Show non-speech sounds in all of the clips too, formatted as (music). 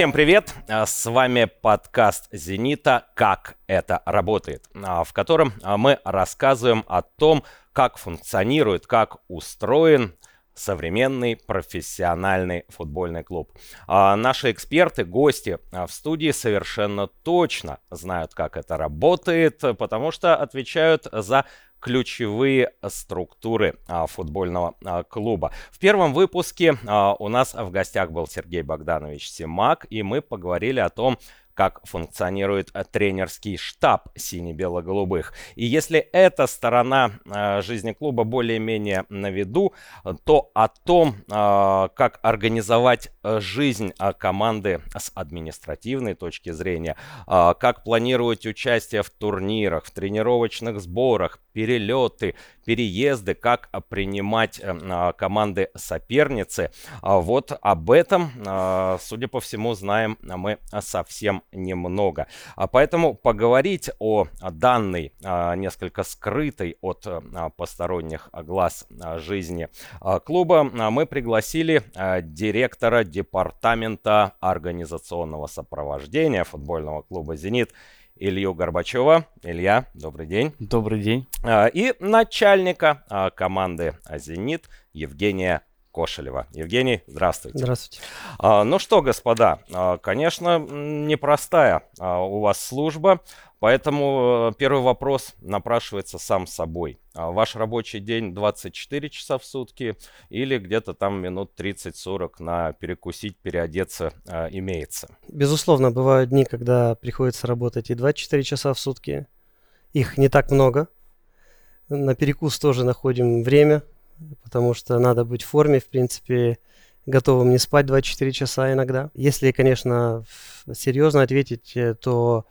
Всем привет! А, с вами подкаст «Зенита. Как это работает», а, в котором а, мы рассказываем о том, как функционирует, как устроен современный профессиональный футбольный клуб. Наши эксперты, гости в студии совершенно точно знают, как это работает, потому что отвечают за ключевые структуры а, футбольного а, клуба. В первом выпуске а, у нас в гостях был Сергей Богданович Симак, и мы поговорили о том, как функционирует э, тренерский штаб сине-бело-голубых. И если эта сторона э, жизни клуба более-менее на виду, то о том, э, как организовать жизнь команды с административной точки зрения, как планировать участие в турнирах, в тренировочных сборах, перелеты, переезды, как принимать команды соперницы. Вот об этом, судя по всему, знаем мы совсем немного. А поэтому поговорить о данной, а, несколько скрытой от а, посторонних глаз жизни клуба мы пригласили директора департамента организационного сопровождения футбольного клуба «Зенит» Илью Горбачева. Илья, добрый день. Добрый день. И начальника команды «Зенит» Евгения Кошелева. Евгений, здравствуйте. Здравствуйте. А, ну что, господа, а, конечно, непростая а, у вас служба, поэтому э, первый вопрос напрашивается сам собой. Ваш рабочий день 24 часа в сутки или где-то там минут 30-40 на перекусить, переодеться имеется? Безусловно, бывают дни, когда приходится работать и 24 часа в сутки. Их не так много. На перекус тоже находим время, потому что надо быть в форме, в принципе, готовым не спать 24 часа иногда. Если, конечно, серьезно ответить, э, то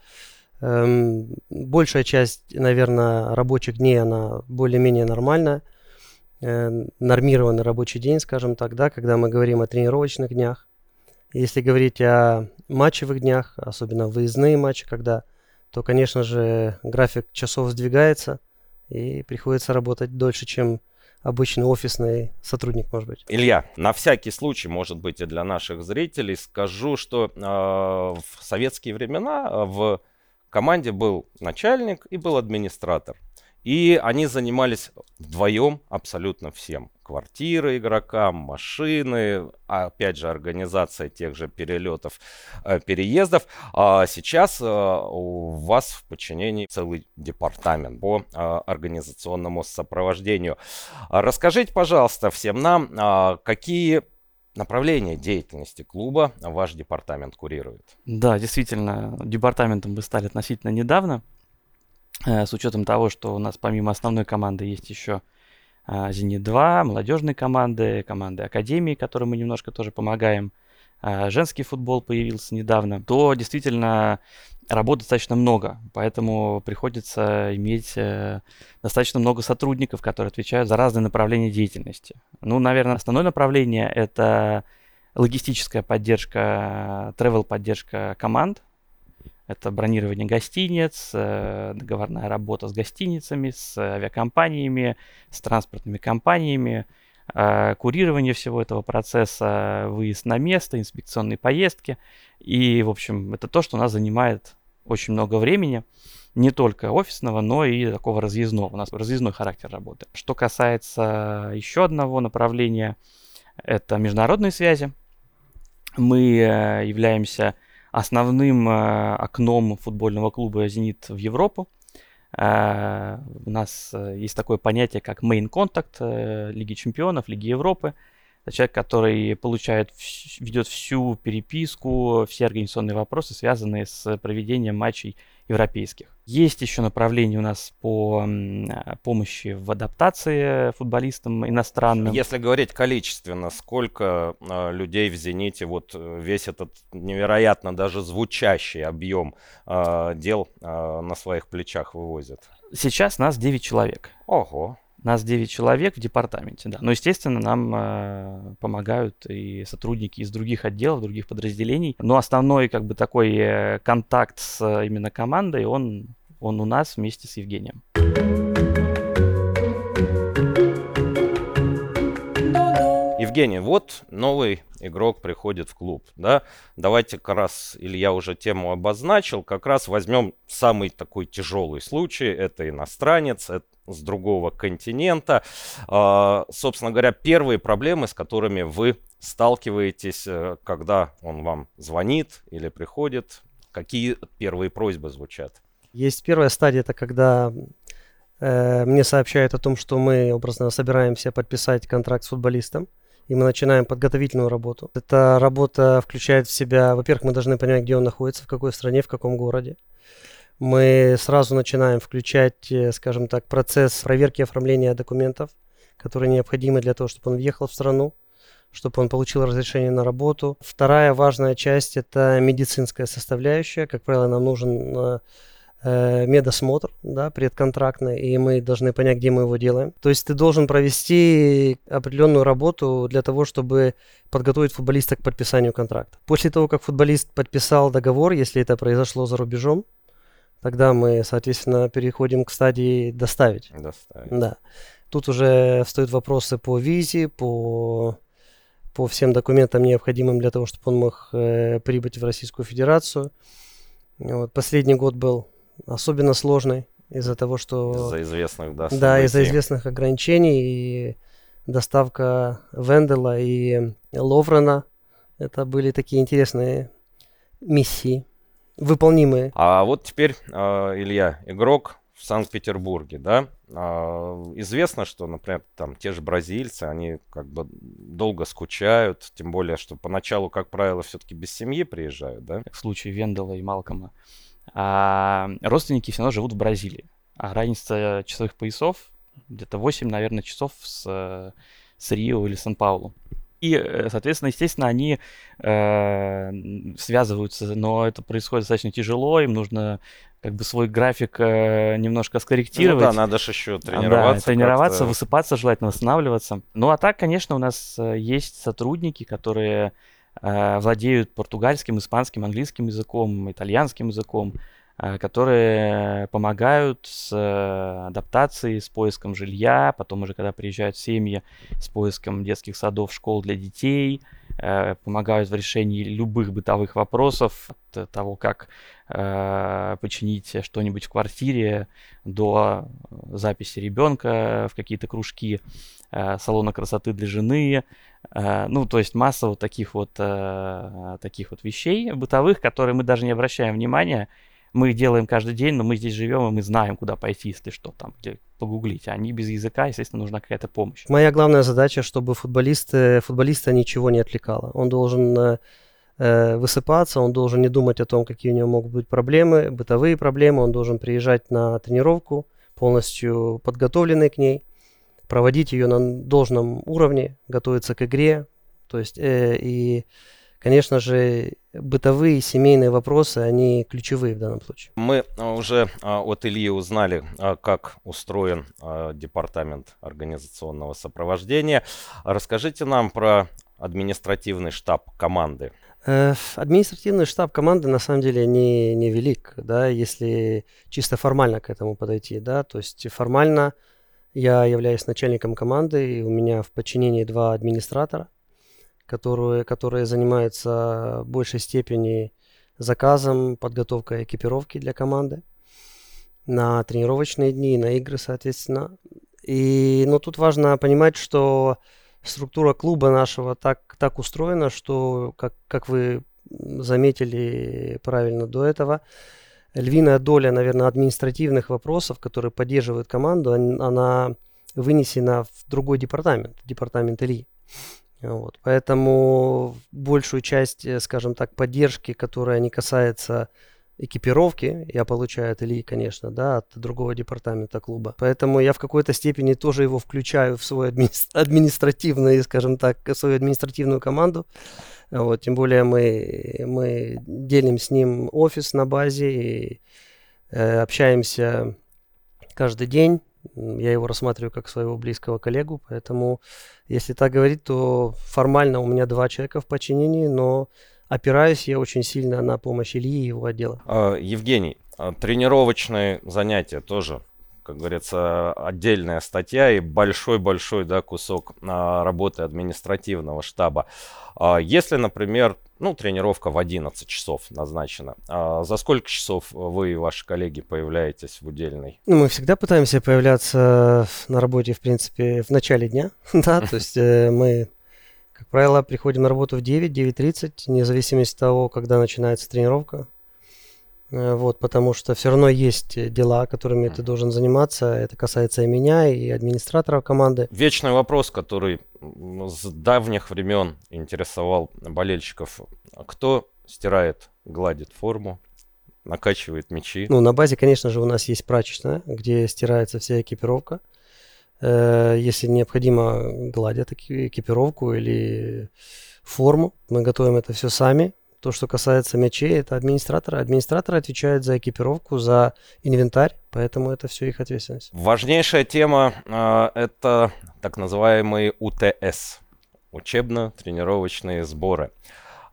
эм, большая часть, наверное, рабочих дней, она более-менее нормальная. Э, нормированный рабочий день, скажем так, да, когда мы говорим о тренировочных днях. Если говорить о матчевых днях, особенно выездные матчи, когда, то, конечно же, график часов сдвигается, и приходится работать дольше, чем обычный офисный сотрудник, может быть. Илья, на всякий случай, может быть, и для наших зрителей скажу, что э, в советские времена э, в команде был начальник и был администратор. И они занимались вдвоем абсолютно всем. Квартиры игрокам, машины, а опять же организация тех же перелетов, э, переездов. А сейчас э, у вас в подчинении целый департамент по э, организационному сопровождению. Расскажите, пожалуйста, всем нам, какие направления деятельности клуба ваш департамент курирует? Да, действительно, департаментом вы стали относительно недавно. Э, с учетом того, что у нас помимо основной команды есть еще а, «Зенит-2», молодежные команды, команды Академии, которым мы немножко тоже помогаем, а, женский футбол появился недавно, то действительно работы достаточно много, поэтому приходится иметь э, достаточно много сотрудников, которые отвечают за разные направления деятельности. Ну, наверное, основное направление — это логистическая поддержка, travel поддержка команд, это бронирование гостиниц, э, договорная работа с гостиницами, с авиакомпаниями, с транспортными компаниями, э, курирование всего этого процесса, выезд на место, инспекционные поездки. И, в общем, это то, что нас занимает очень много времени, не только офисного, но и такого разъездного. У нас разъездной характер работы. Что касается еще одного направления, это международные связи. Мы э, являемся основным э, окном футбольного клуба «Зенит» в Европу. Э, у нас э, есть такое понятие, как contact Лиги Чемпионов, Лиги Европы. Человек, который получает, ведет всю переписку, все организационные вопросы, связанные с проведением матчей европейских. Есть еще направление у нас по помощи в адаптации футболистам иностранным. Если говорить количественно, сколько э, людей в «Зените» вот э, весь этот невероятно даже звучащий объем э, дел э, на своих плечах вывозят? Сейчас нас 9 человек. Ого. Нас 9 человек в департаменте, да. Но, естественно, нам э, помогают и сотрудники из других отделов, других подразделений. Но основной, как бы, такой э, контакт с э, именно командой, он, он у нас вместе с Евгением. Евгений, вот новый игрок приходит в клуб, да, давайте как раз, или я уже тему обозначил, как раз возьмем самый такой тяжелый случай, это иностранец, это с другого континента. А, собственно говоря, первые проблемы, с которыми вы сталкиваетесь, э, когда он вам звонит или приходит, какие первые просьбы звучат? Есть первая стадия, это когда э, мне сообщают о том, что мы образно собираемся подписать контракт с футболистом, и мы начинаем подготовительную работу. Эта работа включает в себя, во-первых, мы должны понять, где он находится, в какой стране, в каком городе. Мы сразу начинаем включать, э, скажем так, процесс проверки оформления документов, которые необходимы для того, чтобы он въехал в страну чтобы он получил разрешение на работу. Вторая важная часть – это медицинская составляющая. Как правило, нам нужен э, э, медосмотр, да, предконтрактный, и мы должны понять, где мы его делаем. То есть ты должен провести определенную работу для того, чтобы подготовить футболиста к подписанию контракта. После того, как футболист подписал договор, если это произошло за рубежом, тогда мы, соответственно, переходим к стадии доставить. Доставить. Да. Тут уже встают вопросы по визе, по по всем документам, необходимым для того, чтобы он мог э, прибыть в Российскую Федерацию. Вот. Последний год был особенно сложный из-за того, что... Из-за известных, да, событий. Да, из-за известных ограничений. И доставка Вендела и Ловрена. Это были такие интересные миссии, выполнимые. А вот теперь, а, Илья, игрок в Санкт-Петербурге, да, а, известно, что, например, там те же бразильцы, они как бы долго скучают, тем более, что поначалу, как правило, все-таки без семьи приезжают, да? В случае Вендела и Малкома. А родственники все равно живут в Бразилии. А разница часовых поясов где-то 8, наверное, часов с, с Рио или Сан-Паулу. И, э, соответственно, естественно, они э, связываются, но это происходит достаточно тяжело, им нужно как бы свой график э, немножко скорректировать. Ну да, надо же еще тренироваться. Да, тренироваться, высыпаться, желательно восстанавливаться. Ну а так, конечно, у нас э, есть сотрудники, которые э, владеют португальским, испанским, английским языком, итальянским языком, которые помогают с э, адаптацией, с поиском жилья, потом уже когда приезжают семьи, с поиском детских садов, школ для детей – Э, помогают в решении любых бытовых вопросов, от того, как э, починить что-нибудь в квартире, до записи ребенка в какие-то кружки, э, салона красоты для жены, э, ну, то есть масса вот таких вот, э, таких вот вещей бытовых, которые мы даже не обращаем внимания, мы их делаем каждый день, но мы здесь живем, и мы знаем, куда пойти, если что, там, где погуглить. Они без языка, естественно, нужна какая-то помощь. Моя главная задача, чтобы футболисты, футболиста ничего не отвлекало. Он должен э, э, высыпаться, он должен не думать о том, какие у него могут быть проблемы, бытовые проблемы. Он должен приезжать на тренировку, полностью подготовленный к ней, проводить ее на должном уровне, готовиться к игре. То есть э, и конечно же, бытовые семейные вопросы, они ключевые в данном случае. Мы а, уже а, от Ильи узнали, а, как устроен департамент организационного сопровождения. Расскажите нам про административный штаб команды. Э, административный штаб команды на самом деле не, не велик, да, если чисто формально к этому подойти, да, то есть формально я являюсь начальником команды, и у меня в подчинении два администратора – которые, которые занимаются в большей степени заказом, подготовкой экипировки для команды на тренировочные дни, на игры, соответственно. И, но ну, тут важно понимать, что структура клуба нашего так, так устроена, что, как, как вы заметили правильно до этого, львиная доля, наверное, административных вопросов, которые поддерживают команду, она вынесена в другой департамент, департамент Ильи. Вот. Поэтому большую часть, э, скажем так, поддержки, которая не касается экипировки, я получаю от Ильи, конечно, да, от другого департамента клуба. Поэтому я в какой-то степени тоже его включаю в свой адми... административный, скажем так, свою административную команду. Вот, тем более мы, мы делим с ним офис на базе и э, общаемся каждый день я его рассматриваю как своего близкого коллегу, поэтому, если так говорить, то формально у меня два человека в подчинении, но опираюсь я очень сильно на помощь Ильи и его отдела. А, Евгений, а тренировочные занятия тоже как говорится, отдельная статья и большой-большой да, кусок а, работы административного штаба. А, если, например, ну, тренировка в 11 часов назначена, а за сколько часов вы и ваши коллеги появляетесь в удельной? Ну, мы всегда пытаемся появляться на работе, в принципе, в начале дня, (laughs) да, то есть э, мы как правило, приходим на работу в 9, 9.30, вне зависимости от того, когда начинается тренировка. Э, вот, потому что все равно есть э, дела, которыми ты должен заниматься. Это касается и меня, и администраторов команды. Вечный вопрос, который с давних времен интересовал болельщиков. Кто стирает, гладит форму, накачивает мячи? Ну, на базе, конечно же, у нас есть прачечная, где стирается вся экипировка. Э, если необходимо, гладят экипировку или форму. Мы готовим это все сами. То, что касается мячей, это администраторы. Администраторы отвечают за экипировку, за инвентарь, поэтому это все их ответственность. Важнейшая тема э, это так называемые УТС, учебно-тренировочные сборы.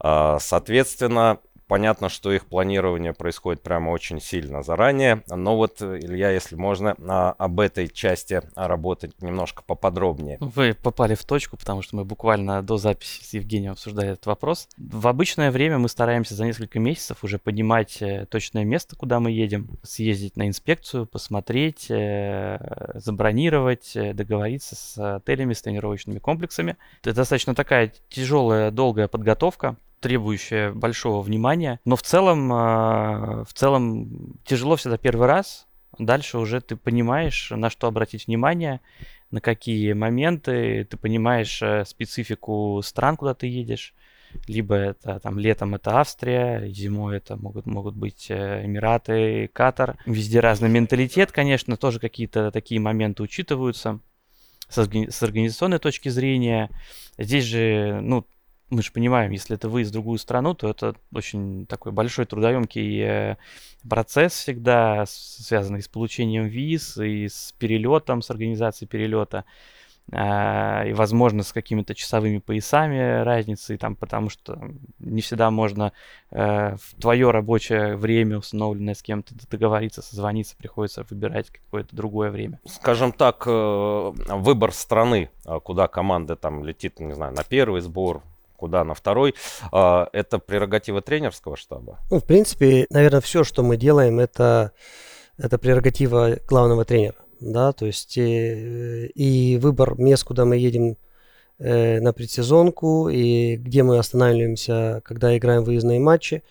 Э, соответственно, Понятно, что их планирование происходит прямо очень сильно заранее, но вот, Илья, если можно, а, об этой части работать немножко поподробнее. Вы попали в точку, потому что мы буквально до записи с Евгением обсуждали этот вопрос. В обычное время мы стараемся за несколько месяцев уже понимать э, точное место, куда мы едем, съездить на инспекцию, посмотреть, э, забронировать, э, договориться с отелями, с тренировочными комплексами. Это достаточно такая тяжелая, долгая подготовка, требующая большого внимания. Но в целом, а, в целом тяжело всегда первый раз. Дальше уже ты понимаешь, на что обратить внимание, на какие моменты, ты понимаешь э, специфику стран, куда ты едешь. Либо это там летом это Австрия, зимой это могут, могут быть э, Эмираты, Катар. Везде разный менталитет, конечно, тоже какие-то такие моменты учитываются с организационной точки зрения. Здесь же, ну, мы же понимаем, если это выезд в другую страну, то это очень такой большой трудоемкий э, процесс всегда, связанный с получением виз и с перелетом, с организацией перелета. А, и, возможно, с какими-то часовыми поясами разницей, там, потому что не всегда можно э, в твое рабочее время, установленное с кем-то, договориться, созвониться, приходится выбирать какое-то другое время. Скажем так, э, выбор страны, куда команда там летит, не знаю, на первый сбор, куда на второй. А, это прерогатива тренерского штаба? Ну, в принципе, наверное, все, что мы делаем, это, это прерогатива главного тренера. Да, то есть и, э, и выбор мест, куда мы едем э, на предсезонку, и где мы останавливаемся, когда играем выездные матчи.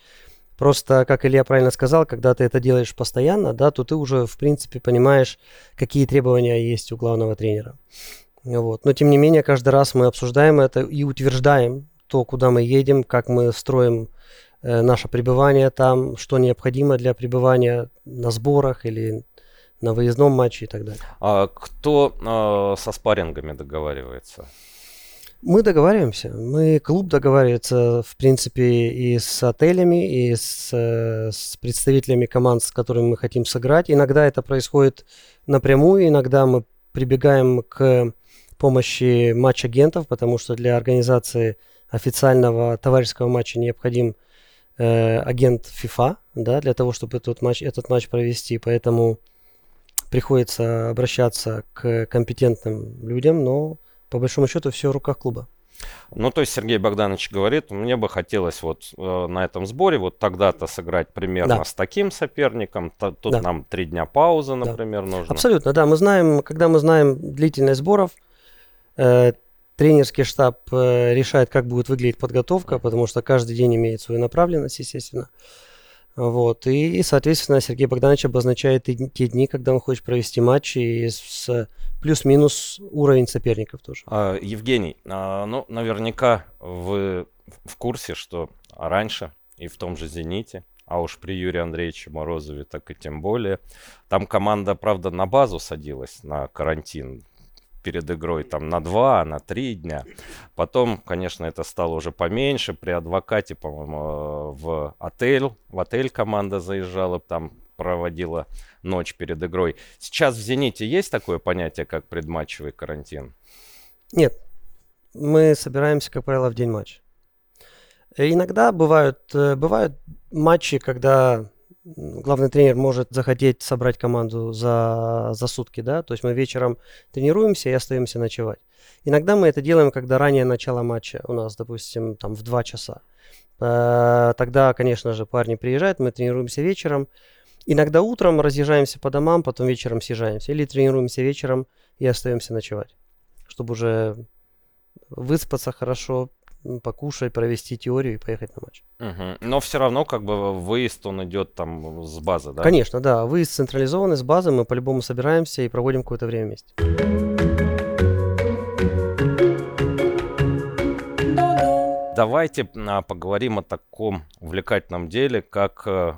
Просто, как Илья правильно сказал, когда ты это делаешь постоянно, да, то ты уже, в принципе, понимаешь, какие требования есть у главного тренера. Вот. Но, тем не менее, каждый раз мы обсуждаем это и утверждаем то, куда мы едем, как мы строим э, наше пребывание там, что необходимо для пребывания на сборах или на выездном матче и так далее. А кто э, со спаррингами договаривается? Мы договариваемся. Мы клуб договаривается, в принципе, и с отелями, и с, э, с представителями команд, с которыми мы хотим сыграть. Иногда это происходит напрямую, иногда мы прибегаем к помощи матч-агентов, потому что для организации официального товарищеского матча необходим э, агент FIFA, да, для того, чтобы этот матч, этот матч провести. Поэтому приходится обращаться к компетентным людям, но по большому счету все в руках клуба. Ну, то есть Сергей Богданович говорит, мне бы хотелось вот э, на этом сборе вот тогда-то сыграть примерно да. с таким соперником, то, тут да. нам три дня паузы, например, да. нужно. Абсолютно, да. Мы знаем, когда мы знаем длительность сборов, э, Тренерский штаб э, решает, как будет выглядеть подготовка, потому что каждый день имеет свою направленность, естественно. Вот. И, соответственно, Сергей Богданович обозначает и те дни, когда он хочет провести матч, и с плюс-минус уровень соперников тоже. А, Евгений, а, ну, наверняка вы в курсе, что раньше и в том же «Зените», а уж при Юрии Андреевиче Морозове так и тем более, там команда, правда, на базу садилась на карантин перед игрой там на два, на три дня. Потом, конечно, это стало уже поменьше. При адвокате, по-моему, э, в отель, в отель команда заезжала, там проводила ночь перед игрой. Сейчас в «Зените» есть такое понятие, как предматчевый карантин? Нет. Мы собираемся, как правило, в день матча. Иногда бывают, э, бывают матчи, когда главный тренер может захотеть собрать команду за, за сутки, да, то есть мы вечером тренируемся и остаемся ночевать. Иногда мы это делаем, когда ранее начало матча у нас, допустим, там в 2 часа. Э, тогда, конечно же, парни приезжают, мы тренируемся вечером. Иногда утром разъезжаемся по домам, потом вечером съезжаемся. Или тренируемся вечером и остаемся ночевать, чтобы уже выспаться хорошо, покушать, провести теорию и поехать на матч. Угу. Но все равно как бы выезд он идет там с базы, да? Конечно, да. Выезд централизованный с базы, мы по-любому собираемся и проводим какое-то время вместе. Давайте а, поговорим о таком увлекательном деле, как э,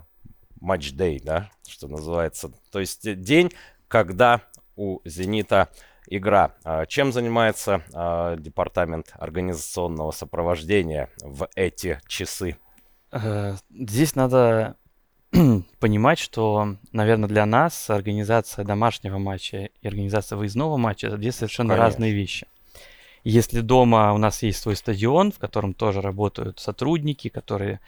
матч-дей, да, что называется. То есть день, когда у «Зенита» игра. А чем занимается а, департамент организационного сопровождения в эти часы? Э, здесь надо (clears throat) понимать, что, наверное, для нас организация домашнего матча и организация выездного матча это две совершенно Конечно. разные вещи. Если дома у нас есть свой стадион, в котором тоже работают сотрудники, которые,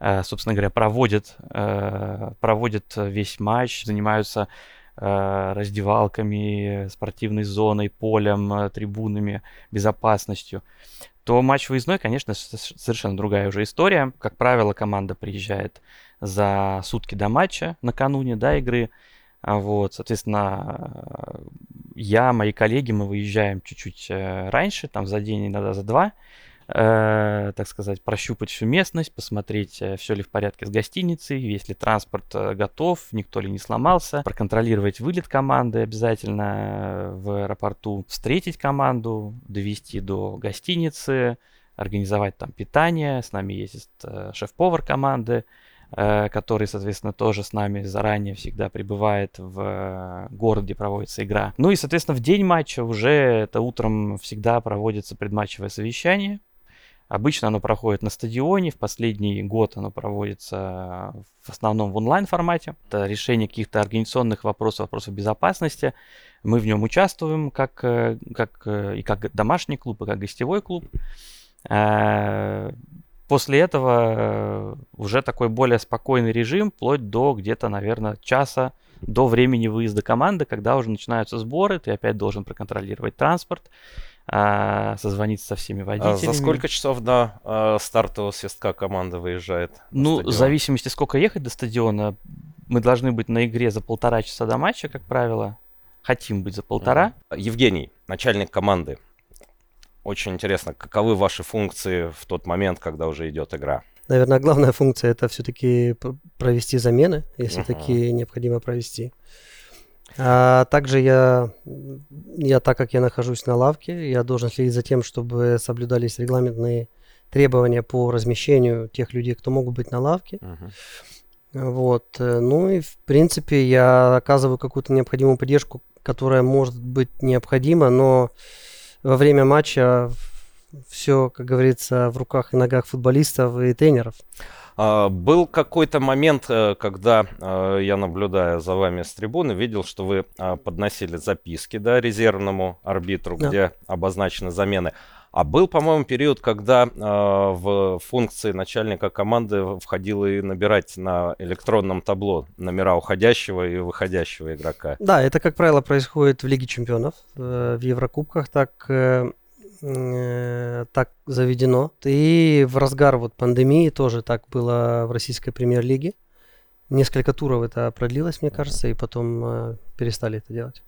э, собственно говоря, проводят, э, проводят весь матч, занимаются раздевалками, спортивной зоной, полем, э, трибунами, безопасностью, то матч выездной, конечно, совершенно другая уже история. Как правило, команда приезжает за сутки до матча, накануне да, игры. А вот, соответственно, я, мои коллеги, мы выезжаем чуть-чуть э, раньше, там за день, иногда за два. Э, так сказать, прощупать всю местность, посмотреть, э, все ли в порядке с гостиницей, есть ли транспорт э, готов, никто ли не сломался, проконтролировать вылет команды обязательно в аэропорту, встретить команду, довести до гостиницы, организовать там питание. С нами есть шеф-повар команды, который, соответственно, тоже с нами заранее всегда прибывает в город, где проводится игра. Ну и, соответственно, в день матча уже это утром всегда проводится предматчевое совещание, Обычно оно проходит на стадионе, в последний год оно проводится в основном в онлайн-формате. Это решение каких-то организационных вопросов, вопросов безопасности. Мы в нем участвуем как, э, как, э, и как домашний клуб, и как гостевой клуб. Э, после этого уже такой более спокойный режим, вплоть до где-то, наверное, часа до времени выезда команды, когда уже начинаются сборы, ты опять должен проконтролировать транспорт, а, созвониться со всеми водителями. А за сколько часов до а, стартового свистка команда выезжает? Ну, в зависимости, сколько ехать до стадиона, мы должны быть на игре за полтора часа до матча, как правило. Хотим быть за полтора. Евгений, начальник команды. Очень интересно, каковы ваши функции в тот момент, когда уже идет игра? Наверное, главная функция это все-таки провести замены, если uh-huh. такие необходимо провести. А также я, я, так как я нахожусь на лавке, я должен следить за тем, чтобы соблюдались регламентные требования по размещению тех людей, кто могут быть на лавке. Uh-huh. Вот. Э, ну и, в принципе, я оказываю какую-то необходимую поддержку, которая может быть необходима, но во время матча все, как говорится, в руках и ногах футболистов и тренеров. А, был какой-то момент, э, когда э, я, наблюдая за вами с трибуны, видел, что вы а, подносили записки да, резервному арбитру, да. где обозначены замены. А был, по-моему, период, когда э, в функции начальника команды входило и набирать на электронном табло номера уходящего и выходящего игрока. Да, это, как правило, происходит в Лиге чемпионов, э, в Еврокубках. Так э, э, так заведено. И в разгар вот пандемии тоже так было в российской премьер-лиге. Несколько туров это продлилось, мне кажется, и потом э, перестали это делать.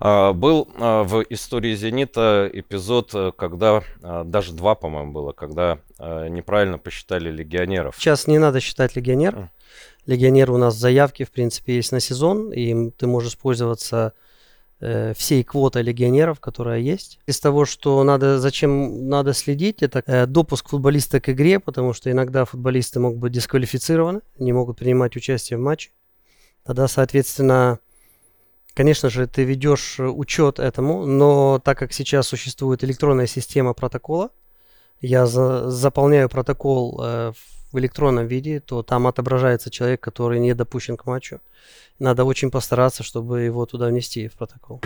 А, был а, в истории «Зенита» эпизод, э, когда, а, даже два, по-моему, было, когда а, неправильно посчитали легионеров. Сейчас не надо считать легионер. Легионер у нас заявки, в принципе, есть на сезон, и ты можешь пользоваться всей квоты легионеров, которая есть. Из того, что надо, зачем надо следить, это э, допуск футболиста к игре, потому что иногда футболисты могут быть дисквалифицированы, не могут принимать участие в матче. Тогда, соответственно, конечно же, ты ведешь учет этому, но так как сейчас существует электронная система протокола, я за, заполняю протокол э, в электронном виде, то там отображается человек, который не допущен к матчу. Надо очень постараться, чтобы его туда внести в протокол.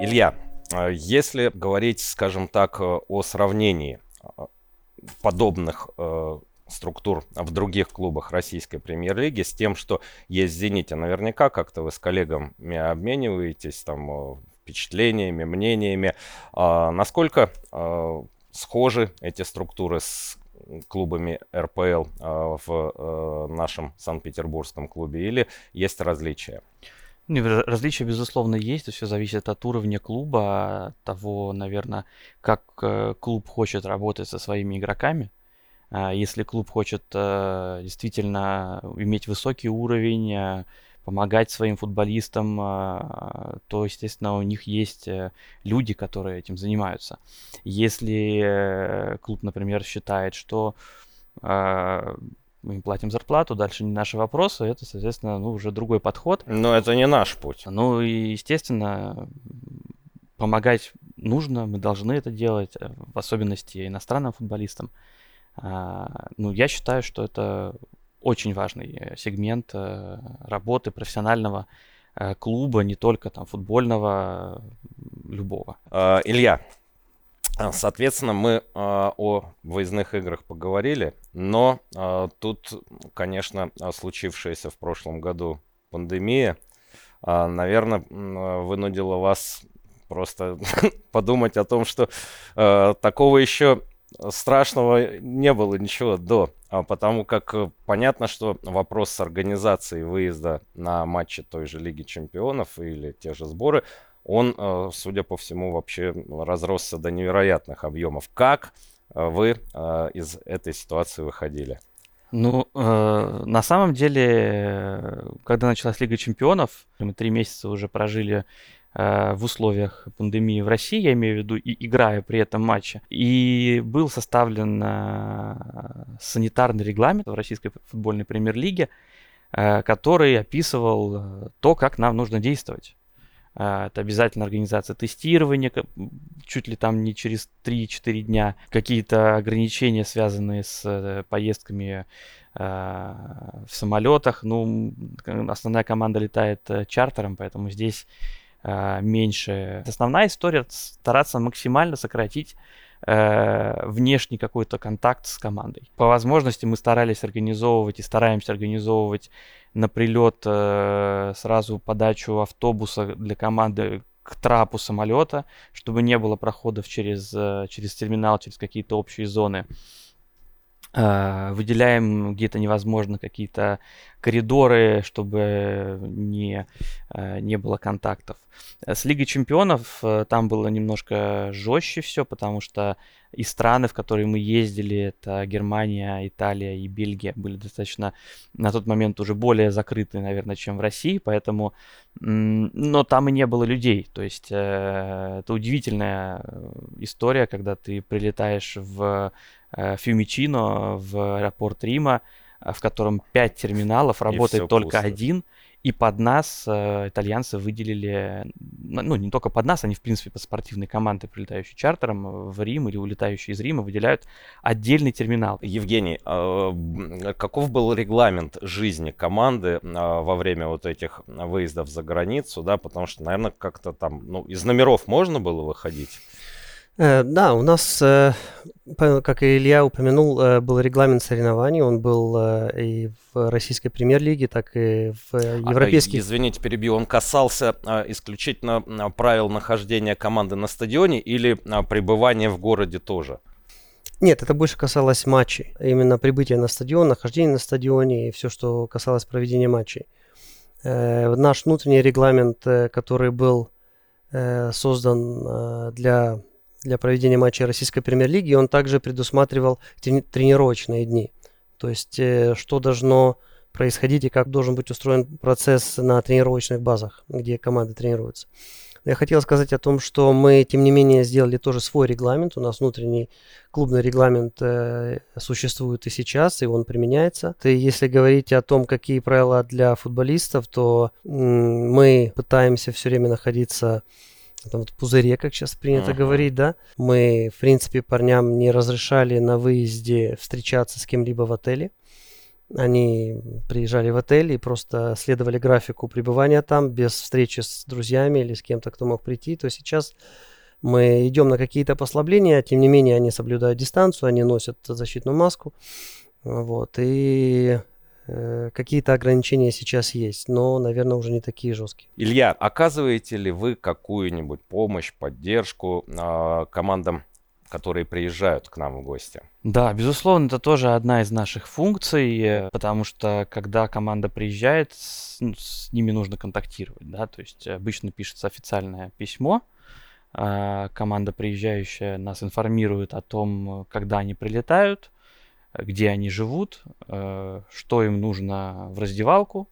Илья, а если говорить, скажем так, о сравнении, подобных э, структур в других клубах российской премьер-лиги с тем, что есть в «Зените». Наверняка как-то вы с коллегами обмениваетесь там э, впечатлениями, мнениями. А насколько э, схожи эти структуры с клубами РПЛ э, в нашем Санкт-Петербургском клубе или есть различия? Ну, различия, безусловно, есть. Все зависит от уровня клуба, от того, наверное, как э, клуб хочет работать со своими игроками. А если клуб хочет э, действительно иметь высокий уровень, э, помогать своим футболистам, то, естественно, у них есть люди, которые этим занимаются. Если клуб, например, считает, что мы им платим зарплату, дальше не наши вопросы, это, соответственно, ну, уже другой подход. Но это не наш путь. Ну и, естественно, помогать нужно, мы должны это делать, э, в особенности иностранным футболистам. А, ну, я считаю, что это очень важный э, сегмент э, работы профессионального клуба, не только там футбольного, любого. А, Илья, а, соответственно, мы а, о выездных играх поговорили, но тут, конечно, случившаяся в прошлом году пандемия, наверное, вынудила вас просто (laughs) подумать о том, что такого еще страшного не было ничего до, потому как понятно, что вопрос с организацией выезда на матчи той же Лиги Чемпионов или те же сборы – он, э, судя по всему, вообще разросся до невероятных объемов. Как э, вы э, из этой ситуации выходили? Ну, э, на самом деле, когда началась Лига Чемпионов, мы три месяца уже прожили э, в условиях пандемии в России, я имею в виду, и играя при этом матче. И был составлен э, санитарный регламент в Российской футбольной премьер-лиге, э, который описывал то, как нам нужно действовать. Это обязательно организация тестирования, чуть ли там не через 3-4 дня. Какие-то ограничения, связанные с э, поездками в самолетах. Ну, основная команда летает э, чартером, поэтому здесь а, меньше. Основная история стараться максимально сократить э, внешний какой-то контакт с командой. По возможности мы старались организовывать и стараемся организовывать на прилет э, сразу подачу автобуса для команды к трапу самолета, чтобы не было проходов через, э, через терминал, через какие-то общие зоны. Э, выделяем где-то невозможно какие-то коридоры, чтобы не, э, не было контактов. С Лигой Чемпионов там было немножко жестче все, потому что и страны, в которые мы ездили, это Германия, Италия и Бельгия, были достаточно на тот момент уже более закрыты, наверное, чем в России, поэтому, но там и не было людей, то есть э, это удивительная история, когда ты прилетаешь в э, Фьюмичино, в аэропорт Рима, в котором пять терминалов, работает только пусто. один, и под нас э, итальянцы выделили, ну, не только под нас, они, в принципе, по спортивной команде, прилетающей чартером э, в Рим или улетающие из Рима, выделяют отдельный терминал. Евгений, э, каков был регламент жизни команды э, во время вот этих выездов за границу, да, потому что, наверное, как-то там, ну, из номеров можно было выходить? Э, да, у нас, э, как и Илья упомянул, э, был регламент соревнований. Он был и в российской премьер-лиге, так и в европейских. А, извините, перебью. Он касался исключительно правил нахождения команды на стадионе или пребывания в городе тоже? Нет, это больше касалось матчей. Именно прибытия на стадион, нахождения на стадионе и все, что касалось проведения матчей. Наш внутренний регламент, который был создан для для проведения матчей российской премьер-лиги, он также предусматривал тренировочные дни. То есть, э, что должно происходить и как должен быть устроен процесс на тренировочных базах, где команды тренируются. Я хотел сказать о том, что мы, тем не менее, сделали тоже свой регламент. У нас внутренний клубный регламент э, существует и сейчас, и он применяется. И если говорить о том, какие правила для футболистов, то м- мы пытаемся все время находиться этом вот пузыре, как сейчас принято uh-huh. говорить, да. Мы, в принципе, парням не разрешали на выезде встречаться с кем-либо в отеле. Они приезжали в отель и просто следовали графику пребывания там, без встречи с друзьями или с кем-то, кто мог прийти. То сейчас мы идем на какие-то послабления, тем не менее они соблюдают дистанцию, они носят защитную маску. Вот, и какие-то ограничения сейчас есть, но, наверное, уже не такие жесткие. Илья, оказываете ли вы какую-нибудь помощь, поддержку э, командам которые приезжают к нам в гости. Да, безусловно, это тоже одна из наших функций, э, потому что когда команда приезжает, с, ну, с ними нужно контактировать, да, то есть обычно пишется официальное письмо, а команда приезжающая нас информирует о том, когда они прилетают, где они живут, э, что им нужно в раздевалку,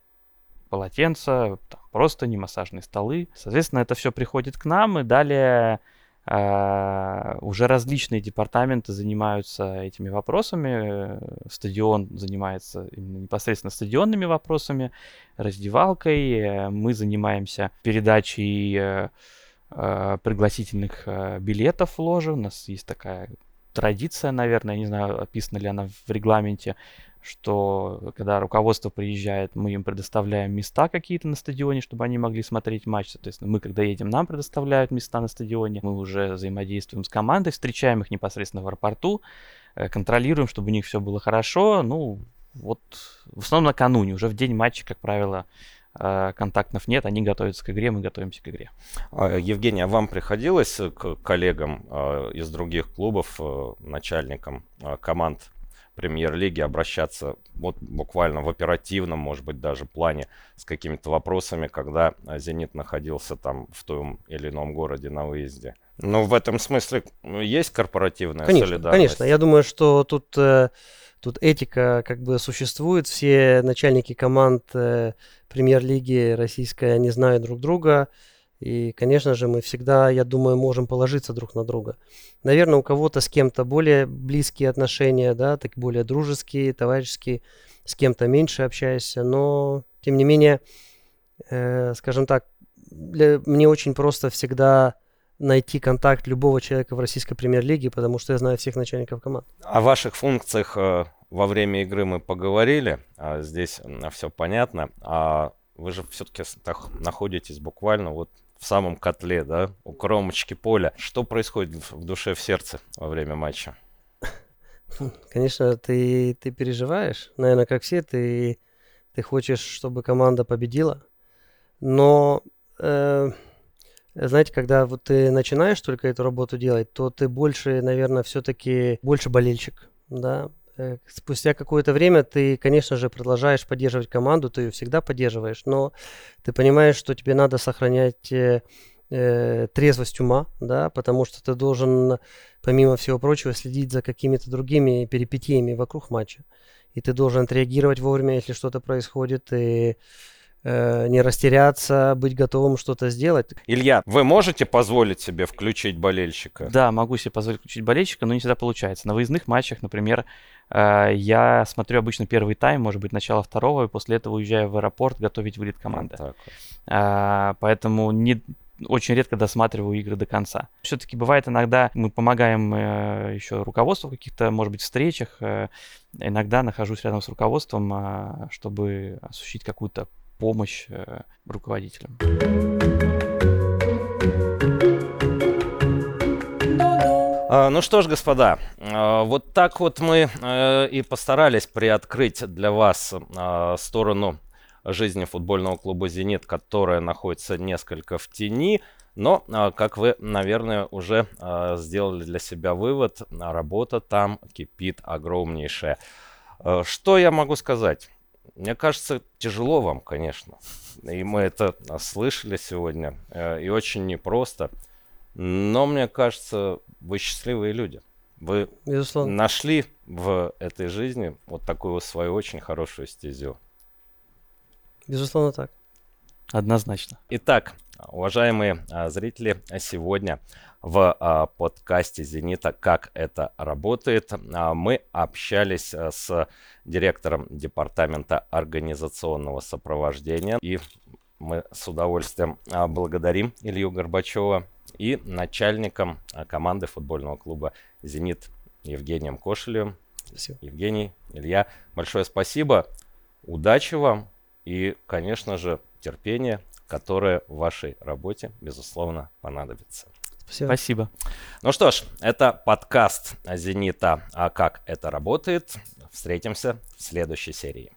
полотенца, просто не массажные столы. Соответственно, это все приходит к нам, и далее а, уже различные департаменты занимаются этими вопросами. Стадион занимается именно непосредственно стадионными вопросами, раздевалкой. Мы занимаемся передачей э, э, пригласительных э, билетов в ложе. У нас есть такая традиция, наверное, не знаю, описана ли она в регламенте, что когда руководство приезжает, мы им предоставляем места какие-то на стадионе, чтобы они могли смотреть матч. Соответственно, мы, когда едем, нам предоставляют места на стадионе. Мы уже взаимодействуем с командой, встречаем их непосредственно в аэропорту, э, контролируем, чтобы у них все было хорошо. Ну, вот в основном накануне, уже в день матча, как правило, контактов нет, они готовятся к игре, мы готовимся к игре. А, Евгений, а вам приходилось к коллегам э, из других клубов, начальникам команд премьер-лиги обращаться вот буквально в оперативном, может быть, даже плане с какими-то вопросами, когда э, «Зенит» находился там в том или ином городе на выезде. Ну, в этом смысле есть корпоративная конечно, солидарность? Конечно, я думаю, что тут, э, тут этика как бы существует. Все начальники команд э, премьер-лиги российской, они знают друг друга, и, конечно же, мы всегда, я думаю, можем положиться друг на друга. Наверное, у кого-то с кем-то более близкие отношения, да, так более дружеские, товарищеские, с кем-то меньше общаешься, но, тем не менее, э, скажем так, для, мне очень просто всегда найти контакт любого человека в российской премьер-лиге, потому что я знаю всех начальников команд. О ваших функциях э, во время игры мы поговорили, а здесь все понятно. А вы же все-таки находитесь буквально вот в самом котле, да, у кромочки поля. Что происходит в душе, в сердце во время матча? Конечно, ты, ты переживаешь. Наверное, как все, ты, ты хочешь, чтобы команда победила. Но, э, знаете, когда вот ты начинаешь только эту работу делать, то ты больше, наверное, все-таки больше болельщик. Да, Э, спустя какое-то время ты, конечно же, продолжаешь поддерживать команду, ты ее всегда поддерживаешь, но ты понимаешь, что тебе надо сохранять э, э, трезвость ума, да, потому что ты должен, помимо всего прочего, следить за какими-то другими перипетиями вокруг матча. И ты должен отреагировать вовремя, если что-то происходит, и не растеряться, быть готовым что-то сделать. Илья, вы можете позволить себе включить болельщика? Да, могу себе позволить включить болельщика, но не всегда получается. На выездных матчах, например, э, я смотрю обычно первый тайм, может быть, начало второго, и после этого уезжаю в аэропорт готовить вылет команды. Вот а, поэтому не, очень редко досматриваю игры до конца. Все-таки бывает иногда мы помогаем э, еще руководству в каких-то, может быть, встречах. Э, иногда нахожусь рядом с руководством, э, чтобы осуществить какую-то помощь э, руководителям. А, ну что ж, господа, а, вот так вот мы э, и постарались приоткрыть для вас а, сторону жизни футбольного клуба «Зенит», которая находится несколько в тени. Но, как вы, наверное, уже сделали для себя вывод, работа там кипит огромнейшая. Что я могу сказать? Мне кажется, тяжело вам, конечно. И мы это слышали сегодня. Э, и очень непросто. Но мне кажется, вы счастливые люди. Вы Безусловно. нашли в этой жизни вот такую свою очень хорошую стезю. Безусловно так. Однозначно. Итак, уважаемые а, зрители, сегодня в а, подкасте «Зенита. Как это работает» а, мы общались с директором департамента организационного сопровождения. И мы с удовольствием благодарим Илью Горбачева и начальником команды футбольного клуба «Зенит» Евгением Кошелевым. Спасибо. Евгений, Илья, большое спасибо. Удачи вам и, конечно же, терпения, которое в вашей работе, безусловно, понадобится. Все. Спасибо. Ну что ж, это подкаст «Зенита. А как это работает?». Встретимся в следующей серии.